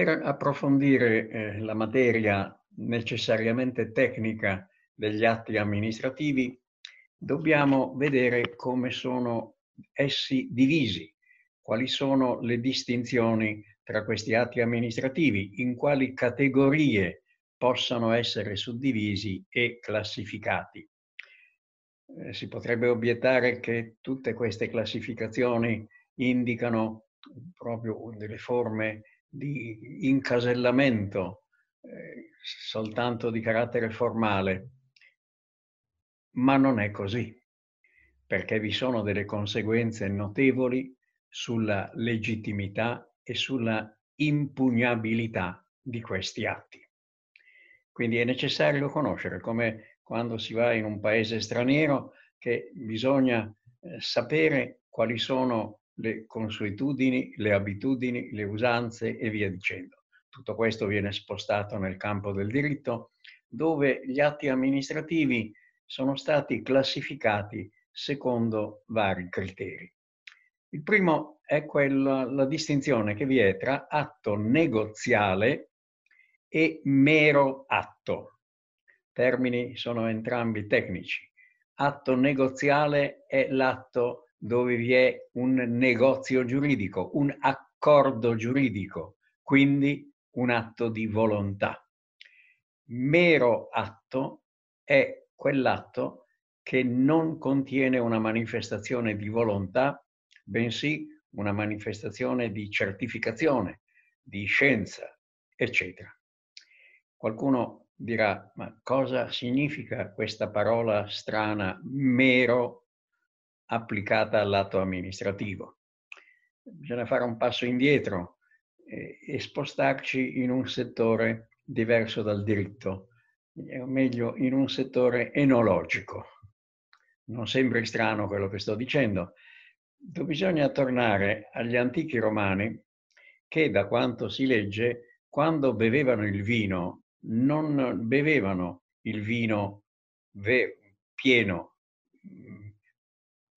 Per approfondire eh, la materia necessariamente tecnica degli atti amministrativi, dobbiamo vedere come sono essi divisi, quali sono le distinzioni tra questi atti amministrativi, in quali categorie possano essere suddivisi e classificati. Eh, si potrebbe obiettare che tutte queste classificazioni indicano proprio delle forme di incasellamento eh, soltanto di carattere formale, ma non è così, perché vi sono delle conseguenze notevoli sulla legittimità e sulla impugnabilità di questi atti. Quindi è necessario conoscere, come quando si va in un paese straniero, che bisogna eh, sapere quali sono le consuetudini, le abitudini, le usanze e via dicendo. Tutto questo viene spostato nel campo del diritto, dove gli atti amministrativi sono stati classificati secondo vari criteri. Il primo è quella, la distinzione che vi è tra atto negoziale e mero atto. Termini sono entrambi tecnici. Atto negoziale è l'atto dove vi è un negozio giuridico, un accordo giuridico, quindi un atto di volontà. Mero atto è quell'atto che non contiene una manifestazione di volontà, bensì una manifestazione di certificazione, di scienza, eccetera. Qualcuno dirà, ma cosa significa questa parola strana, mero applicata al lato amministrativo. Bisogna fare un passo indietro e, spostarci in un settore diverso dal diritto, o meglio in un settore enologico. Non sembri strano quello che sto dicendo. Bisogna tornare agli antichi romani che, da quanto si legge, quando bevevano il vino, non bevevano il vino pieno,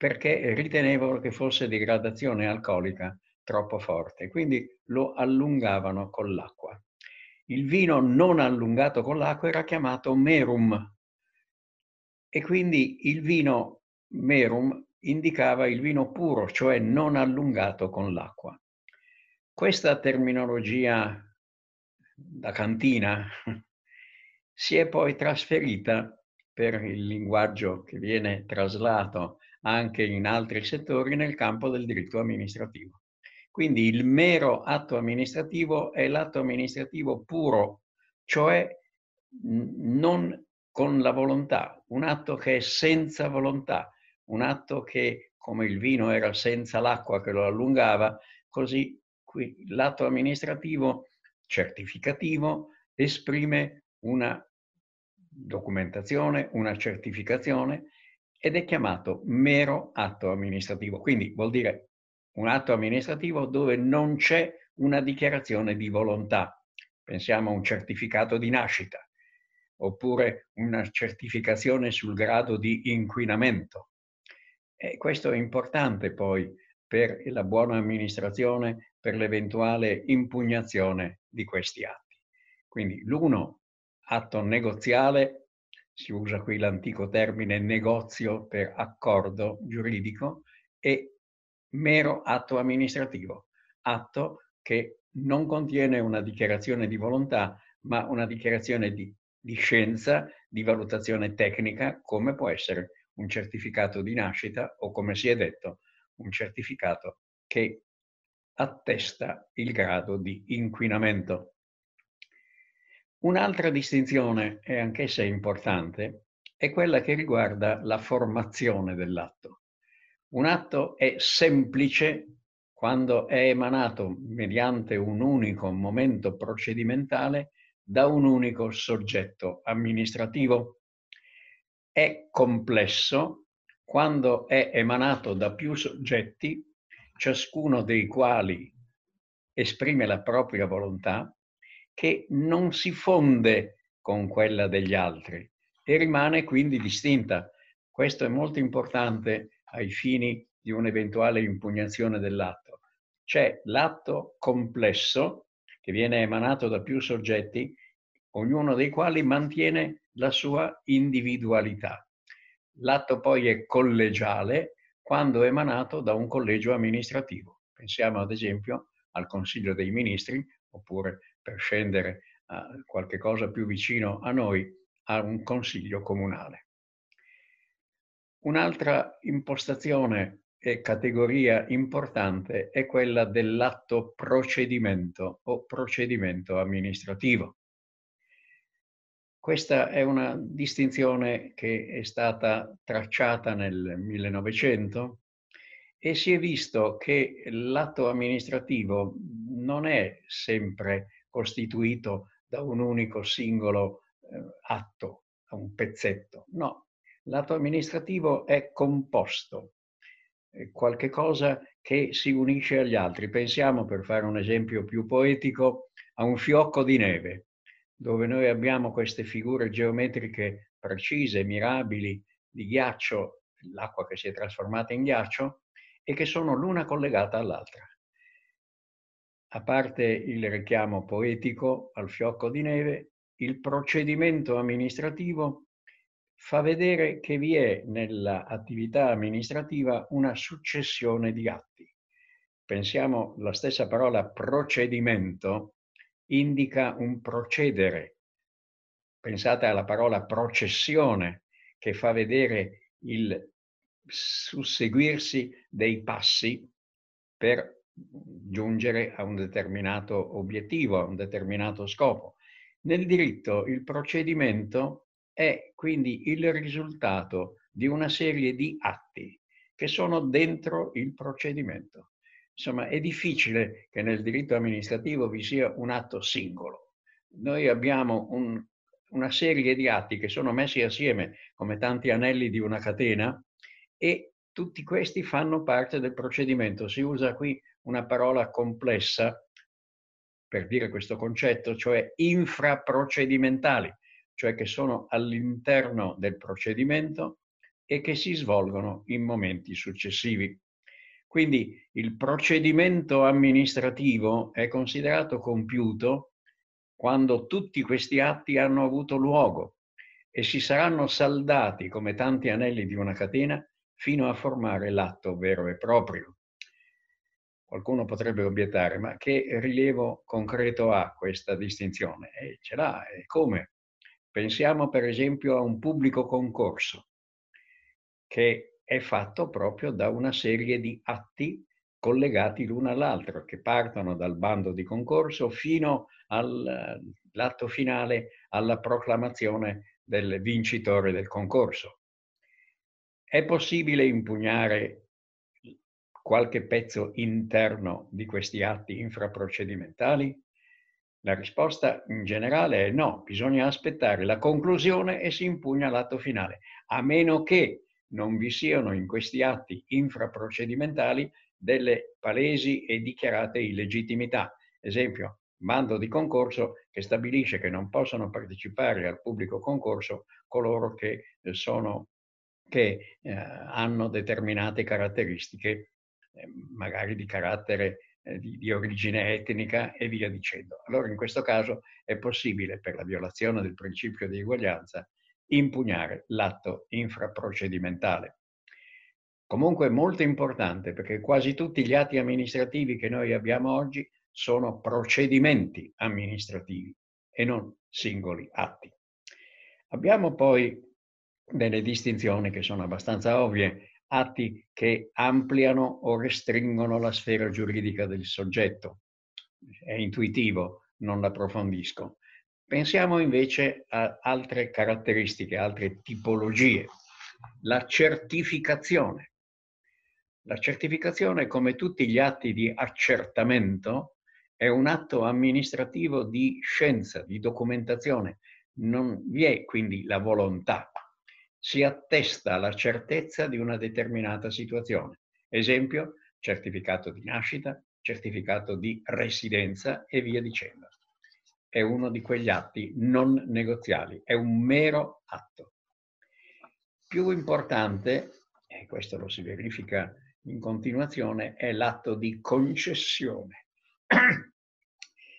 perché ritenevano che fosse di gradazione alcolica troppo forte, quindi lo allungavano con l'acqua. Il vino non allungato con l'acqua era chiamato merum e quindi il vino merum indicava il vino puro, cioè non allungato con l'acqua. Questa terminologia da cantina si è poi trasferita per il linguaggio che viene traslato anche in altri settori nel campo del diritto amministrativo. Quindi il mero atto amministrativo è l'atto amministrativo puro, cioè non con la volontà, un atto che è senza volontà, un atto che come il vino era senza l'acqua che lo allungava, così qui l'atto amministrativo certificativo esprime una documentazione, una certificazione ed è chiamato mero atto amministrativo. Quindi vuol dire un atto amministrativo dove non c'è una dichiarazione di volontà. Pensiamo a un certificato di nascita oppure una certificazione sul grado di inquinamento. E questo è importante poi per la buona amministrazione, per l'eventuale impugnazione di questi atti. Quindi l'uno, atto negoziale, si usa qui l'antico termine negozio per accordo giuridico, e mero atto amministrativo, atto che non contiene una dichiarazione di volontà, ma una dichiarazione di, di scienza, di valutazione tecnica, come può essere un certificato di nascita o, come si è detto, un certificato che attesta il grado di inquinamento Un'altra distinzione, e anch'essa importante, è quella che riguarda la formazione dell'atto. Un atto è semplice quando è emanato mediante un unico momento procedimentale da un unico soggetto amministrativo. È complesso quando è emanato da più soggetti, ciascuno dei quali esprime la propria volontà che non si fonde con quella degli altri e rimane quindi distinta. Questo è molto importante ai fini di un'eventuale impugnazione dell'atto. C'è l'atto complesso che viene emanato da più soggetti, ognuno dei quali mantiene la sua individualità. L'atto poi è collegiale quando emanato da un collegio amministrativo. Pensiamo ad esempio al Consiglio dei Ministri, oppure per scendere a qualche cosa più vicino a noi, a un Consiglio comunale. Un'altra impostazione e categoria importante è quella dell'atto procedimento o procedimento amministrativo. Questa è una distinzione che è stata tracciata nel 1900 e si è visto che l'atto amministrativo non è sempre costituito da un unico singolo eh, atto, da un pezzetto. No, l'atto amministrativo è composto, è qualche cosa che si unisce agli altri. Pensiamo, per fare un esempio più poetico, a un fiocco di neve dove noi abbiamo queste figure geometriche precise, mirabili, di ghiaccio, l'acqua che si è trasformata in ghiaccio, e che sono l'una collegata all'altra. A parte il richiamo poetico al fiocco di neve, il procedimento amministrativo fa vedere che vi è nell'attività amministrativa una successione di atti. Pensiamo, la stessa parola procedimento indica un procedere. Pensate alla parola processione che fa vedere il susseguirsi dei passi per giungere a un determinato obiettivo, a un determinato scopo. Nel diritto il procedimento è quindi il risultato di una serie di atti che sono dentro il procedimento. Insomma, è difficile che nel diritto amministrativo vi sia un atto singolo. Noi abbiamo un, una serie di atti che sono messi assieme come tanti anelli di una catena e tutti questi fanno parte del procedimento. Si usa qui una parola complessa per dire questo concetto, cioè infraprocedimentali, cioè che sono all'interno del procedimento e che si svolgono in momenti successivi. Quindi il procedimento amministrativo è considerato compiuto quando tutti questi atti hanno avuto luogo e si saranno saldati come tanti anelli di una catena fino a formare l'atto vero e proprio. Qualcuno potrebbe obiettare, ma che rilievo concreto ha questa distinzione? E ce l'ha, e come? Pensiamo per esempio a un pubblico concorso che è fatto proprio da una serie di atti collegati l'uno all'altro, che partono dal bando di concorso fino all'atto finale, alla proclamazione del vincitore del concorso. È possibile impugnare qualche pezzo interno di questi atti infraprocedimentali? La risposta in generale è no, bisogna aspettare la conclusione e si impugna l'atto finale, a meno che non vi siano in questi atti infraprocedimentali delle palesi e dichiarate illegittimità. Esempio, bando di concorso che stabilisce che non possono partecipare al pubblico concorso coloro che, eh, sono, che eh, hanno determinate caratteristiche, magari di carattere eh, di, di, origine etnica e via dicendo. Allora in questo caso è possibile, per la violazione del principio di uguaglianza, impugnare l'atto infraprocedimentale. Comunque è molto importante perché quasi tutti gli atti amministrativi che noi abbiamo oggi sono procedimenti amministrativi e non singoli atti. Abbiamo poi delle distinzioni che sono abbastanza ovvie, atti che ampliano o restringono la sfera giuridica del soggetto. È intuitivo, non l'approfondisco. Pensiamo invece a altre caratteristiche, altre tipologie. La certificazione. La certificazione, come tutti gli atti di accertamento, è un atto amministrativo di scienza, di documentazione. Non vi è quindi la volontà. Si attesta la certezza di una determinata situazione. Esempio, certificato di nascita, certificato di residenza e via dicendo è uno di quegli atti non negoziali, è un mero atto. Più importante, e questo lo si verifica in continuazione, è l'atto di concessione.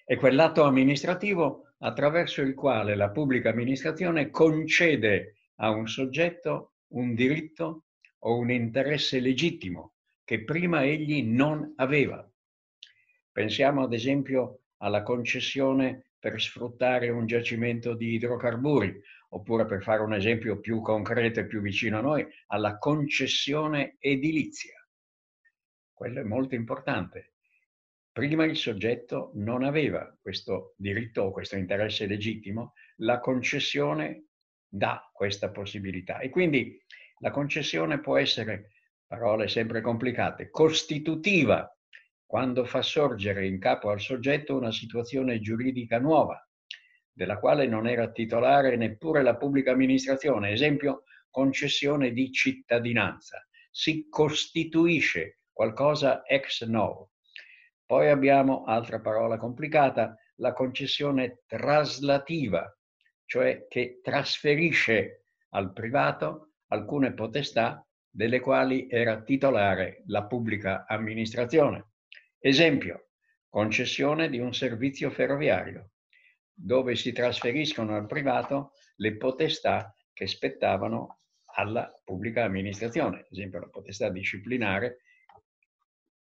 È quell'atto amministrativo attraverso il quale la pubblica amministrazione concede a un soggetto un diritto o un interesse legittimo che prima egli non aveva. Pensiamo ad esempio alla concessione per sfruttare un giacimento di idrocarburi, oppure per fare un esempio più concreto e più vicino a noi, alla concessione edilizia. Quello è molto importante. Prima il soggetto non aveva questo diritto o questo interesse legittimo, la concessione dà questa possibilità. E quindi la concessione può essere, parole sempre complicate, costitutiva, quando fa sorgere in capo al soggetto una situazione giuridica nuova, della quale non era titolare neppure la pubblica amministrazione. Esempio, concessione di cittadinanza. Si costituisce qualcosa ex novo. Poi abbiamo, altra parola complicata, la concessione traslativa, cioè che trasferisce al privato alcune potestà delle quali era titolare la pubblica amministrazione. Esempio, concessione di un servizio ferroviario, dove si trasferiscono al privato le potestà che spettavano alla pubblica amministrazione, ad esempio la potestà disciplinare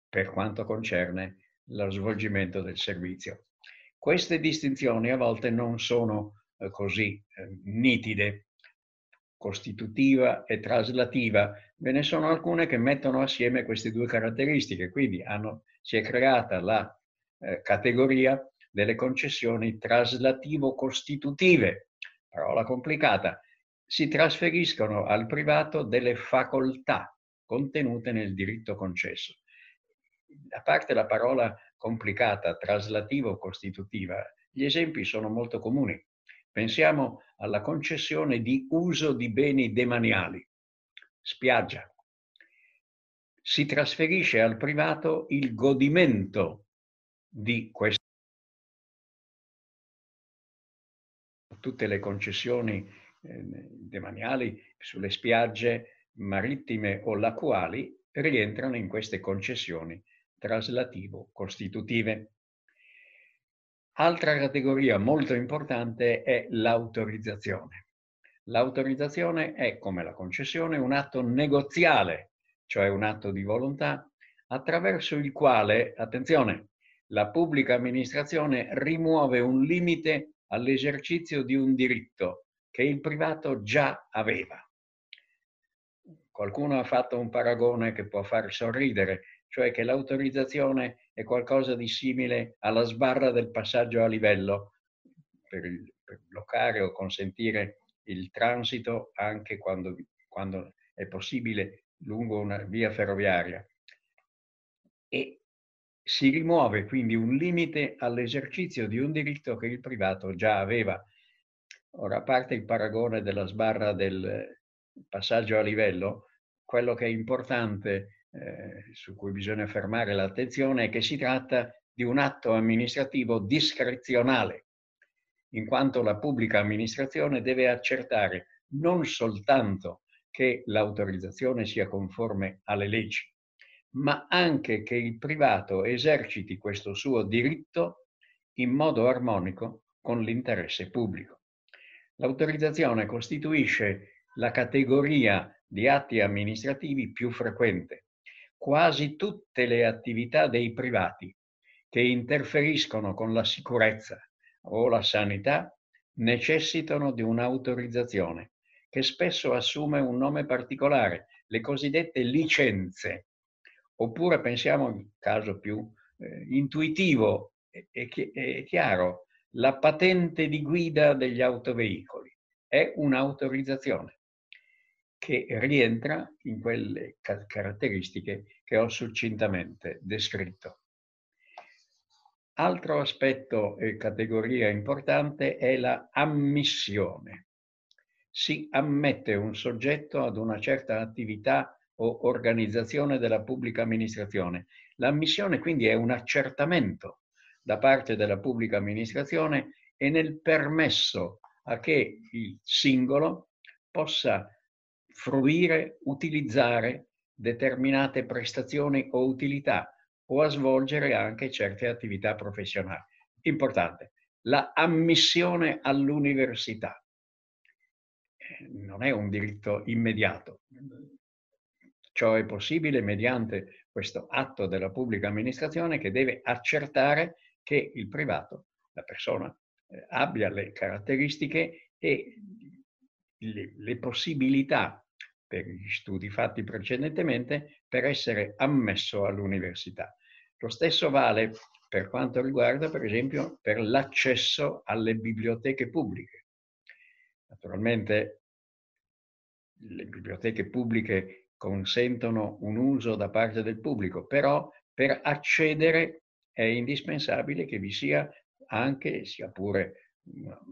per quanto concerne lo svolgimento del servizio. Queste distinzioni a volte non sono così eh, nitide, costitutiva e traslativa, ve ne sono alcune che mettono assieme queste due caratteristiche, quindi hanno, si è creata la eh, categoria delle concessioni traslativo-costitutive, parola complicata, si trasferiscono al privato delle facoltà contenute nel diritto concesso. A parte la parola complicata, traslativo-costitutiva, gli esempi sono molto comuni. Pensiamo alla concessione di uso di beni demaniali, spiaggia. Si trasferisce al privato il godimento di questo. Tutte le concessioni eh, demaniali sulle spiagge marittime o lacuali rientrano in queste concessioni traslativo-costitutive. Altra categoria molto importante è l'autorizzazione. L'autorizzazione è, come la concessione, un atto negoziale, cioè un atto di volontà, attraverso il quale, attenzione, la pubblica amministrazione rimuove un limite all'esercizio di un diritto che il privato già aveva. Qualcuno ha fatto un paragone che può far sorridere, cioè che l'autorizzazione è qualcosa di simile alla sbarra del passaggio a livello per, il, per bloccare o consentire il transito anche quando, quando è possibile lungo una via ferroviaria. E si rimuove quindi un limite all'esercizio di un diritto che il privato già aveva. Ora, a parte il paragone della sbarra del passaggio a livello, quello che è importante eh, su cui bisogna fermare l'attenzione è che si tratta di un atto amministrativo discrezionale, in quanto la pubblica amministrazione deve accertare non soltanto che l'autorizzazione sia conforme alle leggi, ma anche che il privato eserciti questo suo diritto in modo armonico con l'interesse pubblico. L'autorizzazione costituisce la categoria di atti amministrativi più frequente quasi tutte le attività dei privati che interferiscono con la sicurezza o la sanità necessitano di un'autorizzazione che spesso assume un nome particolare, le cosiddette licenze. Oppure pensiamo al caso più eh, intuitivo e, e, e chiaro, la patente di guida degli autoveicoli è un'autorizzazione che rientra in quelle caratteristiche che ho succintamente descritto. Altro aspetto e categoria importante è la ammissione. Si ammette un soggetto ad una certa attività o organizzazione della pubblica amministrazione. L'ammissione quindi è un accertamento da parte della pubblica amministrazione e nel permesso a che il singolo possa fruire, utilizzare determinate prestazioni o utilità o a svolgere anche certe attività professionali. importante, la ammissione all'università. Eh, non è un diritto immediato. Ciò è possibile mediante questo atto della pubblica amministrazione che deve accertare che il privato, la persona, eh, abbia le caratteristiche e le, le possibilità per gli studi fatti precedentemente per essere ammesso all'università. Lo stesso vale per quanto riguarda, per esempio, per l'accesso alle biblioteche pubbliche. Naturalmente le biblioteche pubbliche consentono un uso da parte del pubblico, però per accedere è indispensabile che vi sia anche, sia pure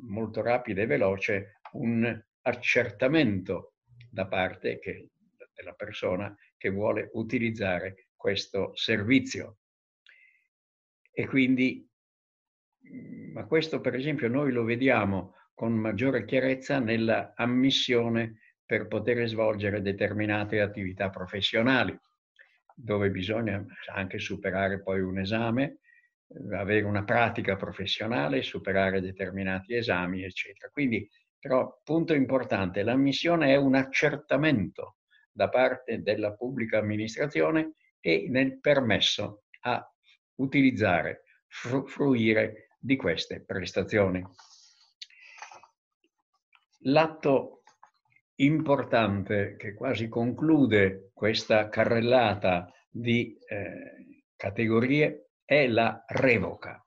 molto rapido e veloce, un accertamento da parte che, della persona che vuole utilizzare questo servizio. E quindi, mm, ma questo per esempio noi lo vediamo con maggiore chiarezza nella ammissione per poter svolgere determinate attività professionali, dove bisogna anche superare poi un esame, avere una pratica professionale, superare determinati esami, eccetera. Quindi però, punto importante, l'ammissione è un accertamento da parte della pubblica amministrazione e nel permesso a utilizzare, fruire di queste prestazioni. L'atto importante che quasi conclude questa carrellata di eh, categorie è la revoca.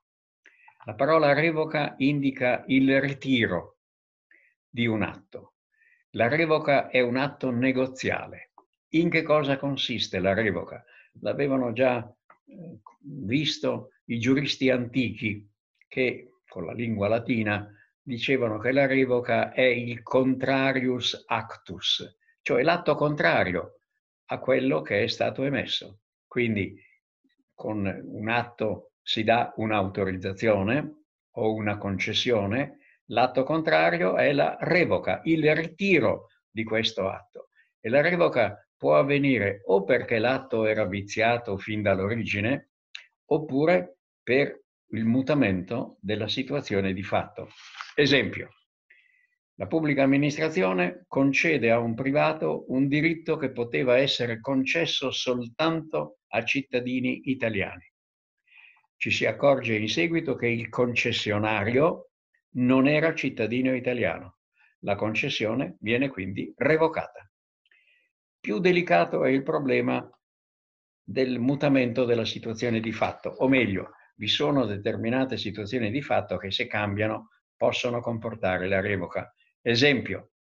La parola revoca indica il ritiro, di un atto. La revoca è un atto negoziale. In che cosa consiste la revoca? L'avevano già eh, visto i giuristi antichi che con la lingua latina dicevano che la revoca è il contrarius actus, cioè l'atto contrario a quello che è stato emesso. Quindi con un atto si dà un'autorizzazione o una concessione L'atto contrario è la revoca, il ritiro di questo atto. E la revoca può avvenire o perché l'atto era viziato fin dall'origine, oppure per il mutamento della situazione di fatto. Esempio, la pubblica amministrazione concede a un privato un diritto che poteva essere concesso soltanto a cittadini italiani. Ci si accorge in seguito che il concessionario non era cittadino italiano. La concessione viene quindi revocata. Più delicato è il problema del mutamento della situazione di fatto, o meglio, vi sono determinate situazioni di fatto che se cambiano possono comportare la revoca. Esempio,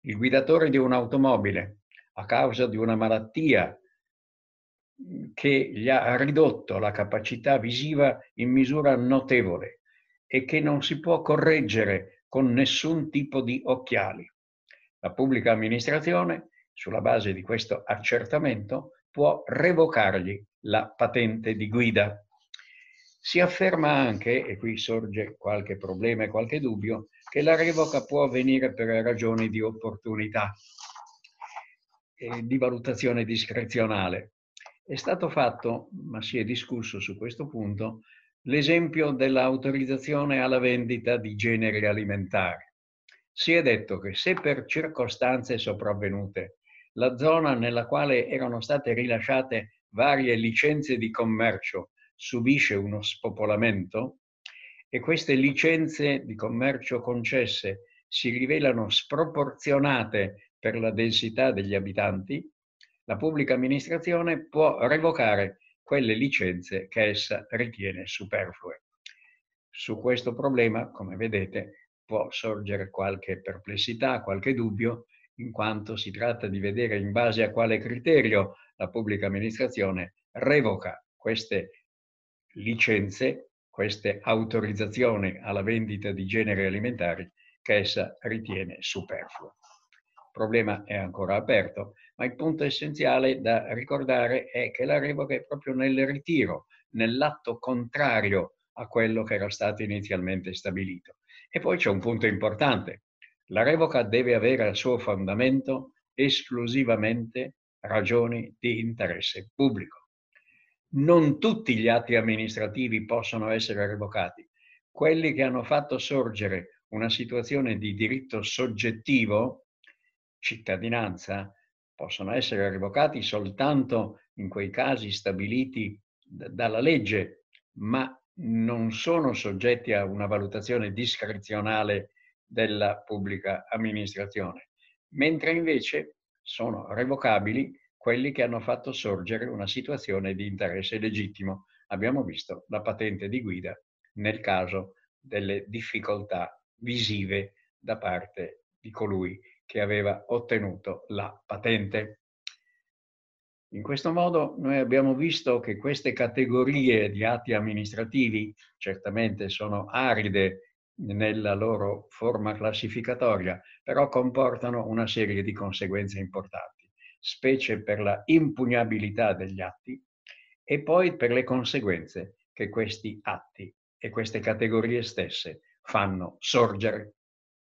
il guidatore di un'automobile a causa di una malattia che gli ha ridotto la capacità visiva in misura notevole e che non si può correggere con nessun tipo di occhiali. La pubblica amministrazione, sulla base di questo accertamento, può revocargli la patente di guida. Si afferma anche, e qui sorge qualche problema e qualche dubbio, che la revoca può avvenire per ragioni di opportunità e di valutazione discrezionale. È stato fatto, ma si è discusso su questo punto, l'esempio dell'autorizzazione alla vendita di generi alimentari. Si è detto che se per circostanze sopravvenute la zona nella quale erano state rilasciate varie licenze di commercio subisce uno spopolamento e queste licenze di commercio concesse si rivelano sproporzionate per la densità degli abitanti, la pubblica amministrazione può revocare quelle licenze che essa ritiene superflue. Su questo problema, come vedete, può sorgere qualche perplessità, qualche dubbio, in quanto si tratta di vedere in base a quale criterio la pubblica amministrazione revoca queste licenze, queste autorizzazioni alla vendita di generi alimentari che essa ritiene superflue. Il problema è ancora aperto, ma il punto essenziale da ricordare è che la revoca è proprio nel ritiro, nell'atto contrario a quello che era stato inizialmente stabilito. E poi c'è un punto importante. La revoca deve avere al suo fondamento esclusivamente ragioni di interesse pubblico. Non tutti gli atti amministrativi possono essere revocati. quelli che hanno fatto sorgere una situazione di diritto soggettivo, cittadinanza, possono essere revocati soltanto in quei casi stabiliti dalla legge, ma non sono soggetti a una valutazione discrezionale della pubblica amministrazione, mentre invece sono revocabili quelli che hanno fatto sorgere una situazione di interesse legittimo. Abbiamo visto la patente di guida nel caso delle difficoltà visive da parte di colui che aveva ottenuto la patente. In questo modo noi abbiamo visto che queste categorie di atti amministrativi certamente sono aride nella loro forma classificatoria, però comportano una serie di conseguenze importanti specie per la impugnabilità degli atti e poi per le conseguenze che questi atti e queste categorie stesse fanno sorgere